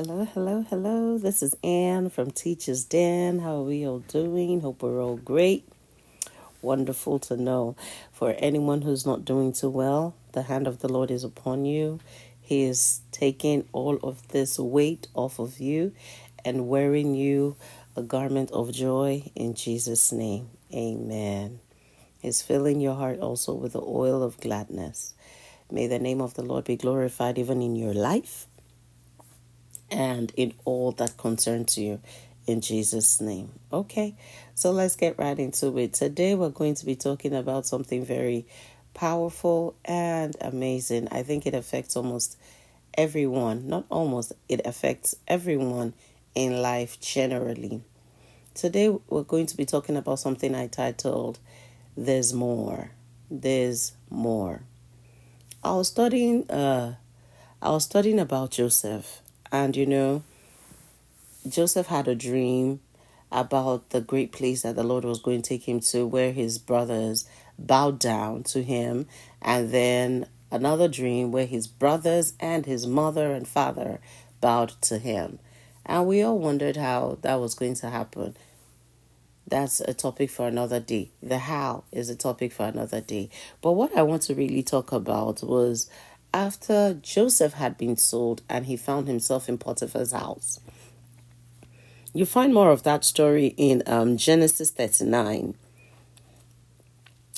Hello, hello, hello. This is Anne from Teachers Den. How are we all doing? Hope we're all great. Wonderful to know. For anyone who's not doing too well, the hand of the Lord is upon you. He is taking all of this weight off of you and wearing you a garment of joy in Jesus' name. Amen. He's filling your heart also with the oil of gladness. May the name of the Lord be glorified even in your life and in all that concerns you in Jesus' name. Okay, so let's get right into it. Today we're going to be talking about something very powerful and amazing. I think it affects almost everyone, not almost, it affects everyone in life generally. Today we're going to be talking about something I titled There's More. There's More. I was studying uh I was studying about Joseph and you know, Joseph had a dream about the great place that the Lord was going to take him to, where his brothers bowed down to him, and then another dream where his brothers and his mother and father bowed to him. And we all wondered how that was going to happen. That's a topic for another day. The how is a topic for another day. But what I want to really talk about was after Joseph had been sold and he found himself in Potiphar's house. You find more of that story in um, Genesis 39.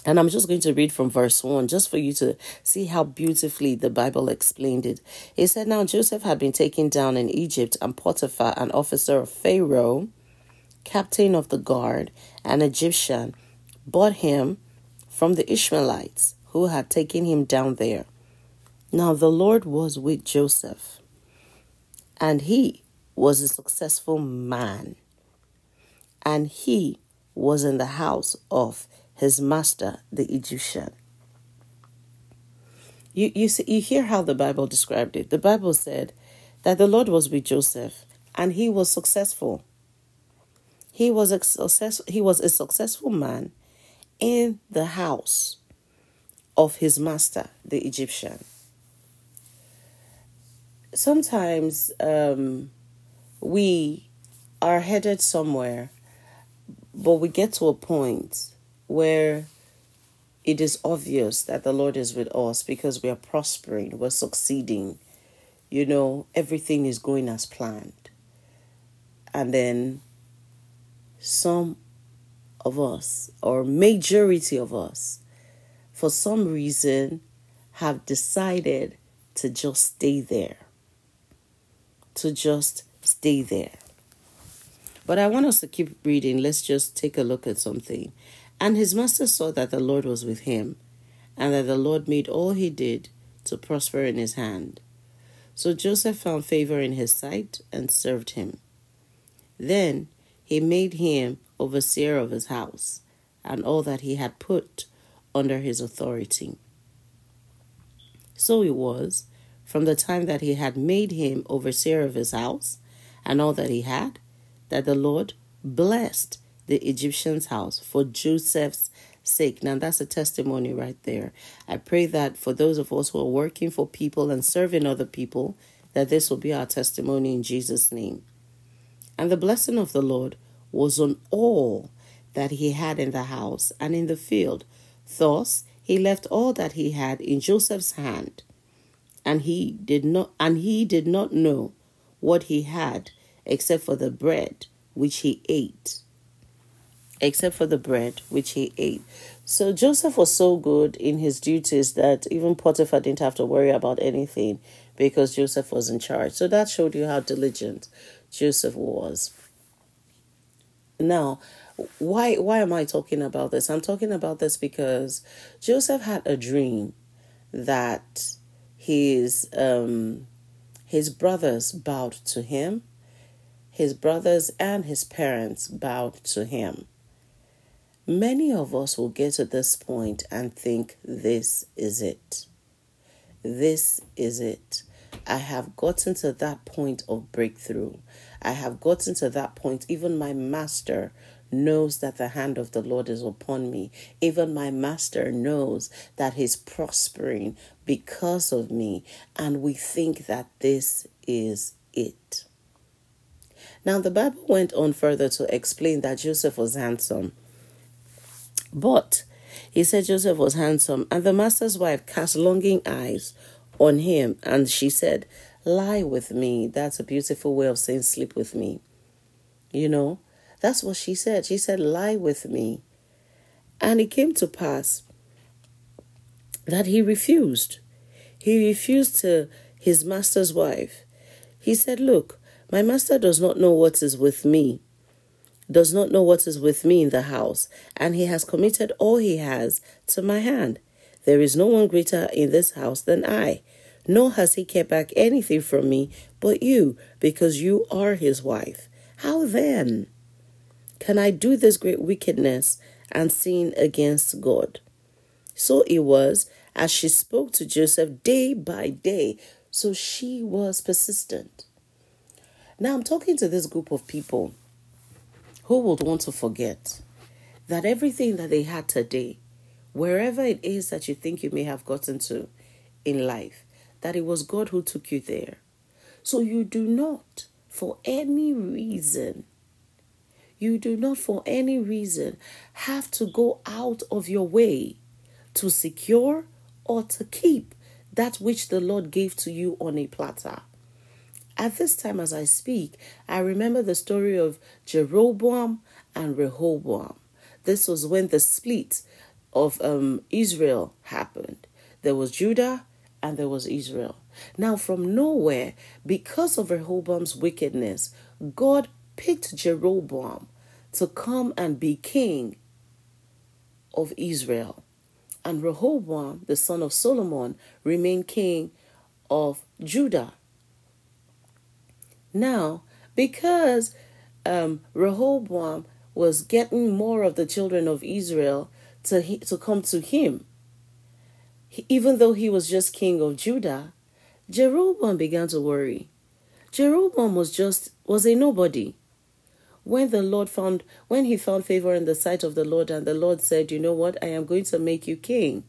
And I'm just going to read from verse 1 just for you to see how beautifully the Bible explained it. It said, Now Joseph had been taken down in Egypt, and Potiphar, an officer of Pharaoh, captain of the guard, an Egyptian, bought him from the Ishmaelites who had taken him down there. Now the Lord was with Joseph, and he was a successful man, and he was in the house of his master, the Egyptian. You, you, see, you hear how the Bible described it. The Bible said that the Lord was with Joseph, and he was successful. He was a success, he was a successful man in the house of his master, the Egyptian sometimes um, we are headed somewhere, but we get to a point where it is obvious that the Lord is with us because we are prospering, we're succeeding, you know, everything is going as planned. And then some of us, or majority of us, for some reason, have decided to just stay there to just stay there. But I want us to keep reading. Let's just take a look at something. And his master saw that the Lord was with him, and that the Lord made all he did to prosper in his hand. So Joseph found favor in his sight and served him. Then he made him overseer of his house and all that he had put under his authority. So it was from the time that he had made him overseer of his house and all that he had, that the Lord blessed the Egyptian's house for Joseph's sake. Now, that's a testimony right there. I pray that for those of us who are working for people and serving other people, that this will be our testimony in Jesus' name. And the blessing of the Lord was on all that he had in the house and in the field. Thus, he left all that he had in Joseph's hand and he did not and he did not know what he had except for the bread which he ate. Except for the bread which he ate. So joseph was so good in his duties that even potiphar didn't have to worry about anything because joseph was in charge. So that showed you how diligent joseph was. Now why why am i talking about this? I'm talking about this because joseph had a dream that his um, his brothers bowed to him. His brothers and his parents bowed to him. Many of us will get to this point and think, this is it. This is it. I have gotten to that point of breakthrough. I have gotten to that point. Even my master knows that the hand of the Lord is upon me. Even my master knows that he's prospering because of me. And we think that this is it. Now, the Bible went on further to explain that Joseph was handsome. But he said Joseph was handsome, and the master's wife cast longing eyes on him, and she said, Lie with me. That's a beautiful way of saying sleep with me. You know, that's what she said. She said, Lie with me. And it came to pass that he refused. He refused to his master's wife. He said, Look, my master does not know what is with me, does not know what is with me in the house, and he has committed all he has to my hand. There is no one greater in this house than I, nor has he kept back anything from me but you, because you are his wife. How then can I do this great wickedness and sin against God? So it was as she spoke to Joseph day by day. So she was persistent. Now I'm talking to this group of people who would want to forget that everything that they had today, wherever it is that you think you may have gotten to in life, that it was God who took you there. So you do not, for any reason, you do not for any reason have to go out of your way to secure or to keep that which the Lord gave to you on a platter. At this time, as I speak, I remember the story of Jeroboam and Rehoboam. This was when the split of um, Israel happened. There was Judah and there was Israel. Now, from nowhere, because of Rehoboam's wickedness, God picked Jeroboam to come and be king of Israel. And Rehoboam, the son of Solomon, remained king of Judah. Now, because um, Rehoboam was getting more of the children of Israel to, he, to come to him, he, even though he was just king of Judah, Jeroboam began to worry. Jeroboam was just was a nobody. When the Lord found when he found favor in the sight of the Lord and the Lord said, "You know what? I am going to make you king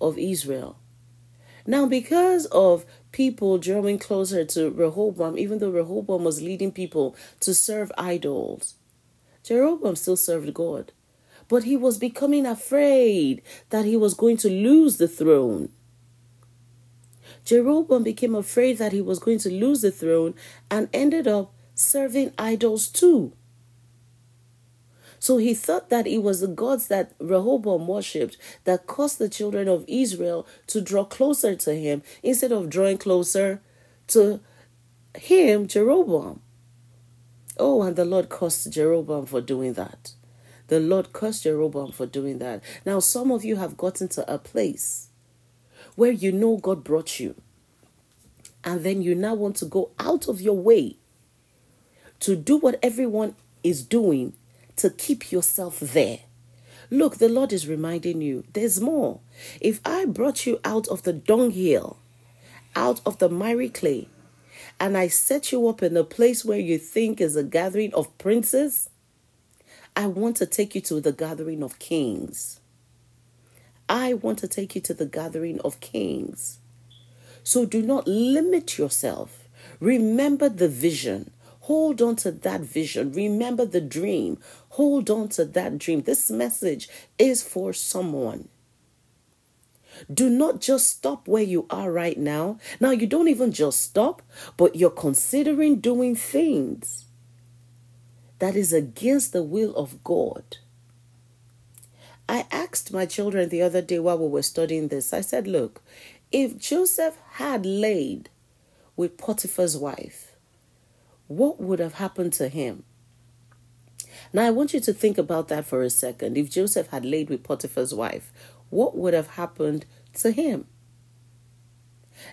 of Israel." Now, because of people drawing closer to Rehoboam, even though Rehoboam was leading people to serve idols, Jeroboam still served God. But he was becoming afraid that he was going to lose the throne. Jeroboam became afraid that he was going to lose the throne and ended up serving idols too. So he thought that it was the gods that Rehoboam worshipped that caused the children of Israel to draw closer to him instead of drawing closer to him, Jeroboam. Oh, and the Lord cursed Jeroboam for doing that. The Lord cursed Jeroboam for doing that. Now, some of you have gotten to a place where you know God brought you, and then you now want to go out of your way to do what everyone is doing to keep yourself there. Look, the Lord is reminding you there's more. If I brought you out of the dunghill, out of the miry clay, and I set you up in a place where you think is a gathering of princes, I want to take you to the gathering of kings. I want to take you to the gathering of kings. So do not limit yourself. Remember the vision. Hold on to that vision. Remember the dream. Hold on to that dream. This message is for someone. Do not just stop where you are right now. Now, you don't even just stop, but you're considering doing things that is against the will of God. I asked my children the other day while we were studying this, I said, Look, if Joseph had laid with Potiphar's wife, what would have happened to him? Now, I want you to think about that for a second. If Joseph had laid with Potiphar's wife, what would have happened to him?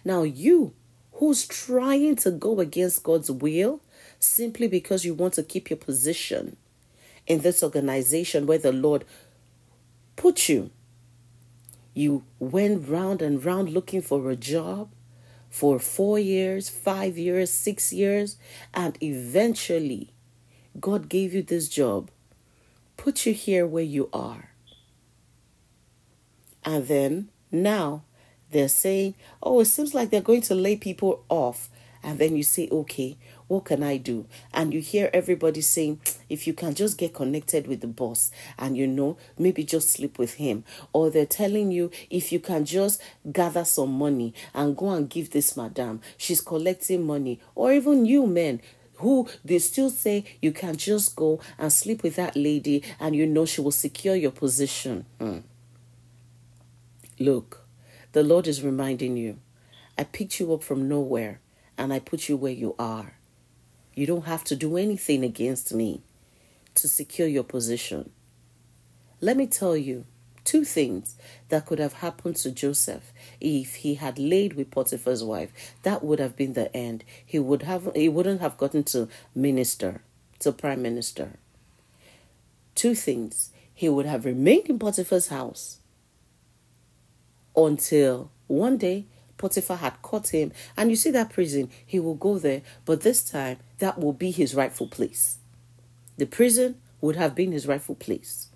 Now, you who's trying to go against God's will simply because you want to keep your position in this organization where the Lord put you. You went round and round looking for a job for four years, five years, six years, and eventually God gave you this job, put you here where you are. And then now they're saying, oh, it seems like they're going to lay people off. And then you say, okay, What can I do? And you hear everybody saying, if you can just get connected with the boss and you know, maybe just sleep with him. Or they're telling you, if you can just gather some money and go and give this madam, she's collecting money. Or even you men, who they still say you can just go and sleep with that lady and you know she will secure your position. Hmm. Look, the Lord is reminding you I picked you up from nowhere and I put you where you are. You don't have to do anything against me to secure your position. Let me tell you two things that could have happened to Joseph if he had laid with Potiphar's wife. That would have been the end. He would have he wouldn't have gotten to minister, to prime minister. Two things. He would have remained in Potiphar's house until one day Potiphar had caught him. And you see that prison, he will go there, but this time that will be his rightful place. The prison would have been his rightful place.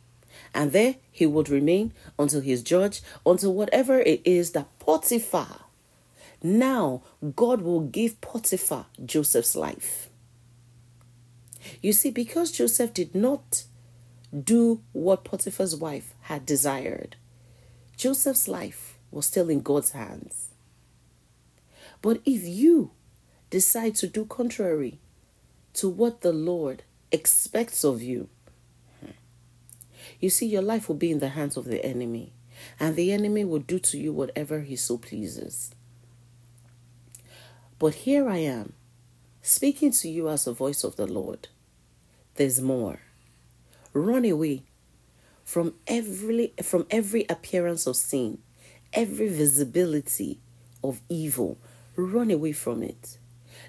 And there he would remain until he is judged, until whatever it is that Potiphar. Now, God will give Potiphar Joseph's life. You see, because Joseph did not do what Potiphar's wife had desired, Joseph's life was still in God's hands. But if you decide to do contrary to what the Lord expects of you, you see, your life will be in the hands of the enemy, and the enemy will do to you whatever he so pleases. But here I am, speaking to you as the voice of the Lord. There's more. Run away from every from every appearance of sin, every visibility of evil, run away from it.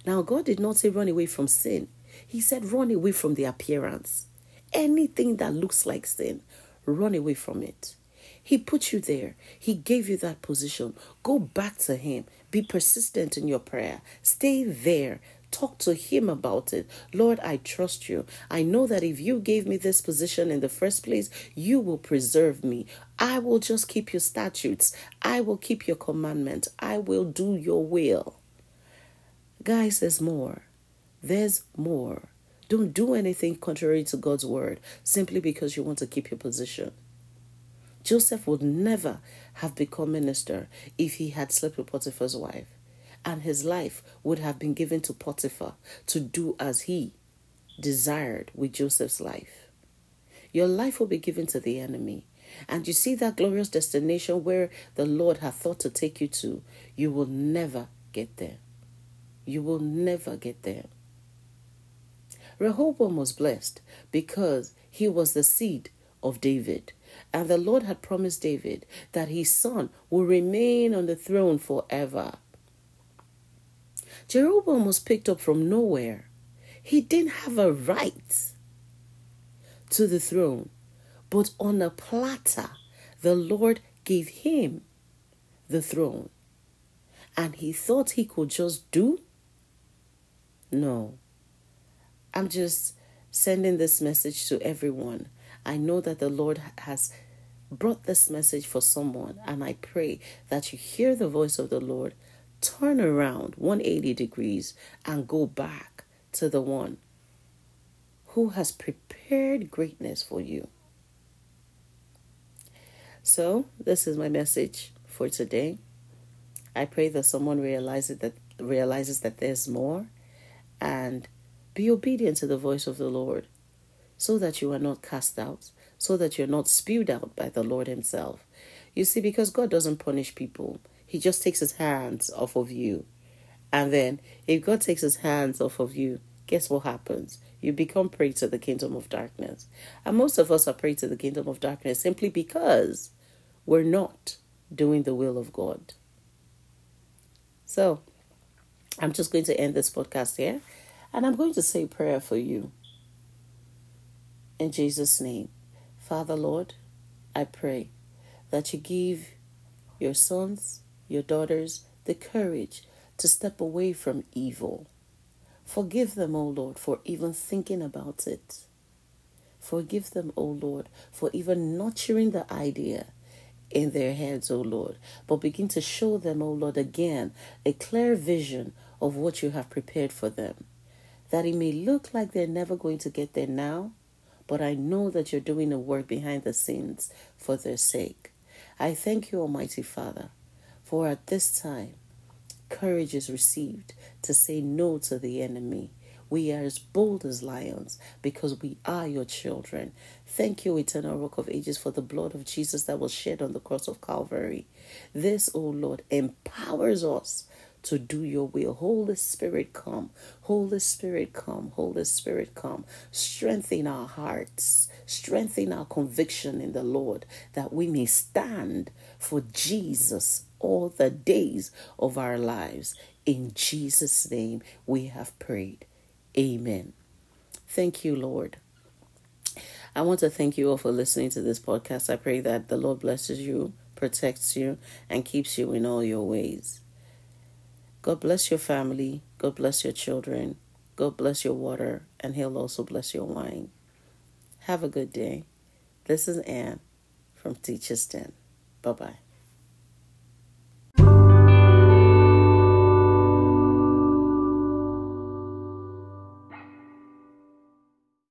Now, God did not say run away from sin, He said run away from the appearance. Anything that looks like sin, run away from it. He put you there. He gave you that position. Go back to Him. Be persistent in your prayer. Stay there. Talk to Him about it. Lord, I trust you. I know that if you gave me this position in the first place, you will preserve me. I will just keep your statutes. I will keep your commandment. I will do your will. Guys, there's more. There's more. Don't do anything contrary to God's word simply because you want to keep your position. Joseph would never have become minister if he had slept with Potiphar's wife and his life would have been given to Potiphar to do as he desired with Joseph's life. Your life will be given to the enemy. And you see that glorious destination where the Lord hath thought to take you to, you will never get there. You will never get there. Rehoboam was blessed because he was the seed of David. And the Lord had promised David that his son will remain on the throne forever. Jeroboam was picked up from nowhere. He didn't have a right to the throne, but on a platter, the Lord gave him the throne. And he thought he could just do? No. I'm just sending this message to everyone. I know that the Lord has brought this message for someone, and I pray that you hear the voice of the Lord turn around 180 degrees and go back to the one who has prepared greatness for you. So, this is my message for today. I pray that someone realizes that realizes that there's more and be obedient to the voice of the Lord so that you are not cast out, so that you're not spewed out by the Lord himself. You see because God doesn't punish people. He just takes his hands off of you. And then, if God takes his hands off of you, guess what happens? You become prey to the kingdom of darkness. And most of us are prey to the kingdom of darkness simply because we're not doing the will of God. So, I'm just going to end this podcast here and I'm going to say prayer for you. In Jesus' name, Father Lord, I pray that you give your sons your daughters the courage to step away from evil. Forgive them, O Lord, for even thinking about it. Forgive them, O Lord, for even nurturing the idea in their heads, O Lord. But begin to show them, O Lord, again a clear vision of what you have prepared for them. that it may look like they're never going to get there now, but I know that you're doing a work behind the scenes for their sake. I thank you, Almighty Father, for at this time, courage is received to say no to the enemy. We are as bold as lions because we are your children. Thank you, eternal rock of ages, for the blood of Jesus that was shed on the cross of Calvary. This, O oh Lord, empowers us to do your will. Holy Spirit, come. Holy Spirit, come. Holy Spirit, come. Strengthen our hearts. Strengthen our conviction in the Lord that we may stand for Jesus all the days of our lives. In Jesus' name we have prayed. Amen. Thank you, Lord. I want to thank you all for listening to this podcast. I pray that the Lord blesses you, protects you, and keeps you in all your ways. God bless your family. God bless your children. God bless your water, and He'll also bless your wine. Have a good day. This is Anne from Teachers Den. Bye bye.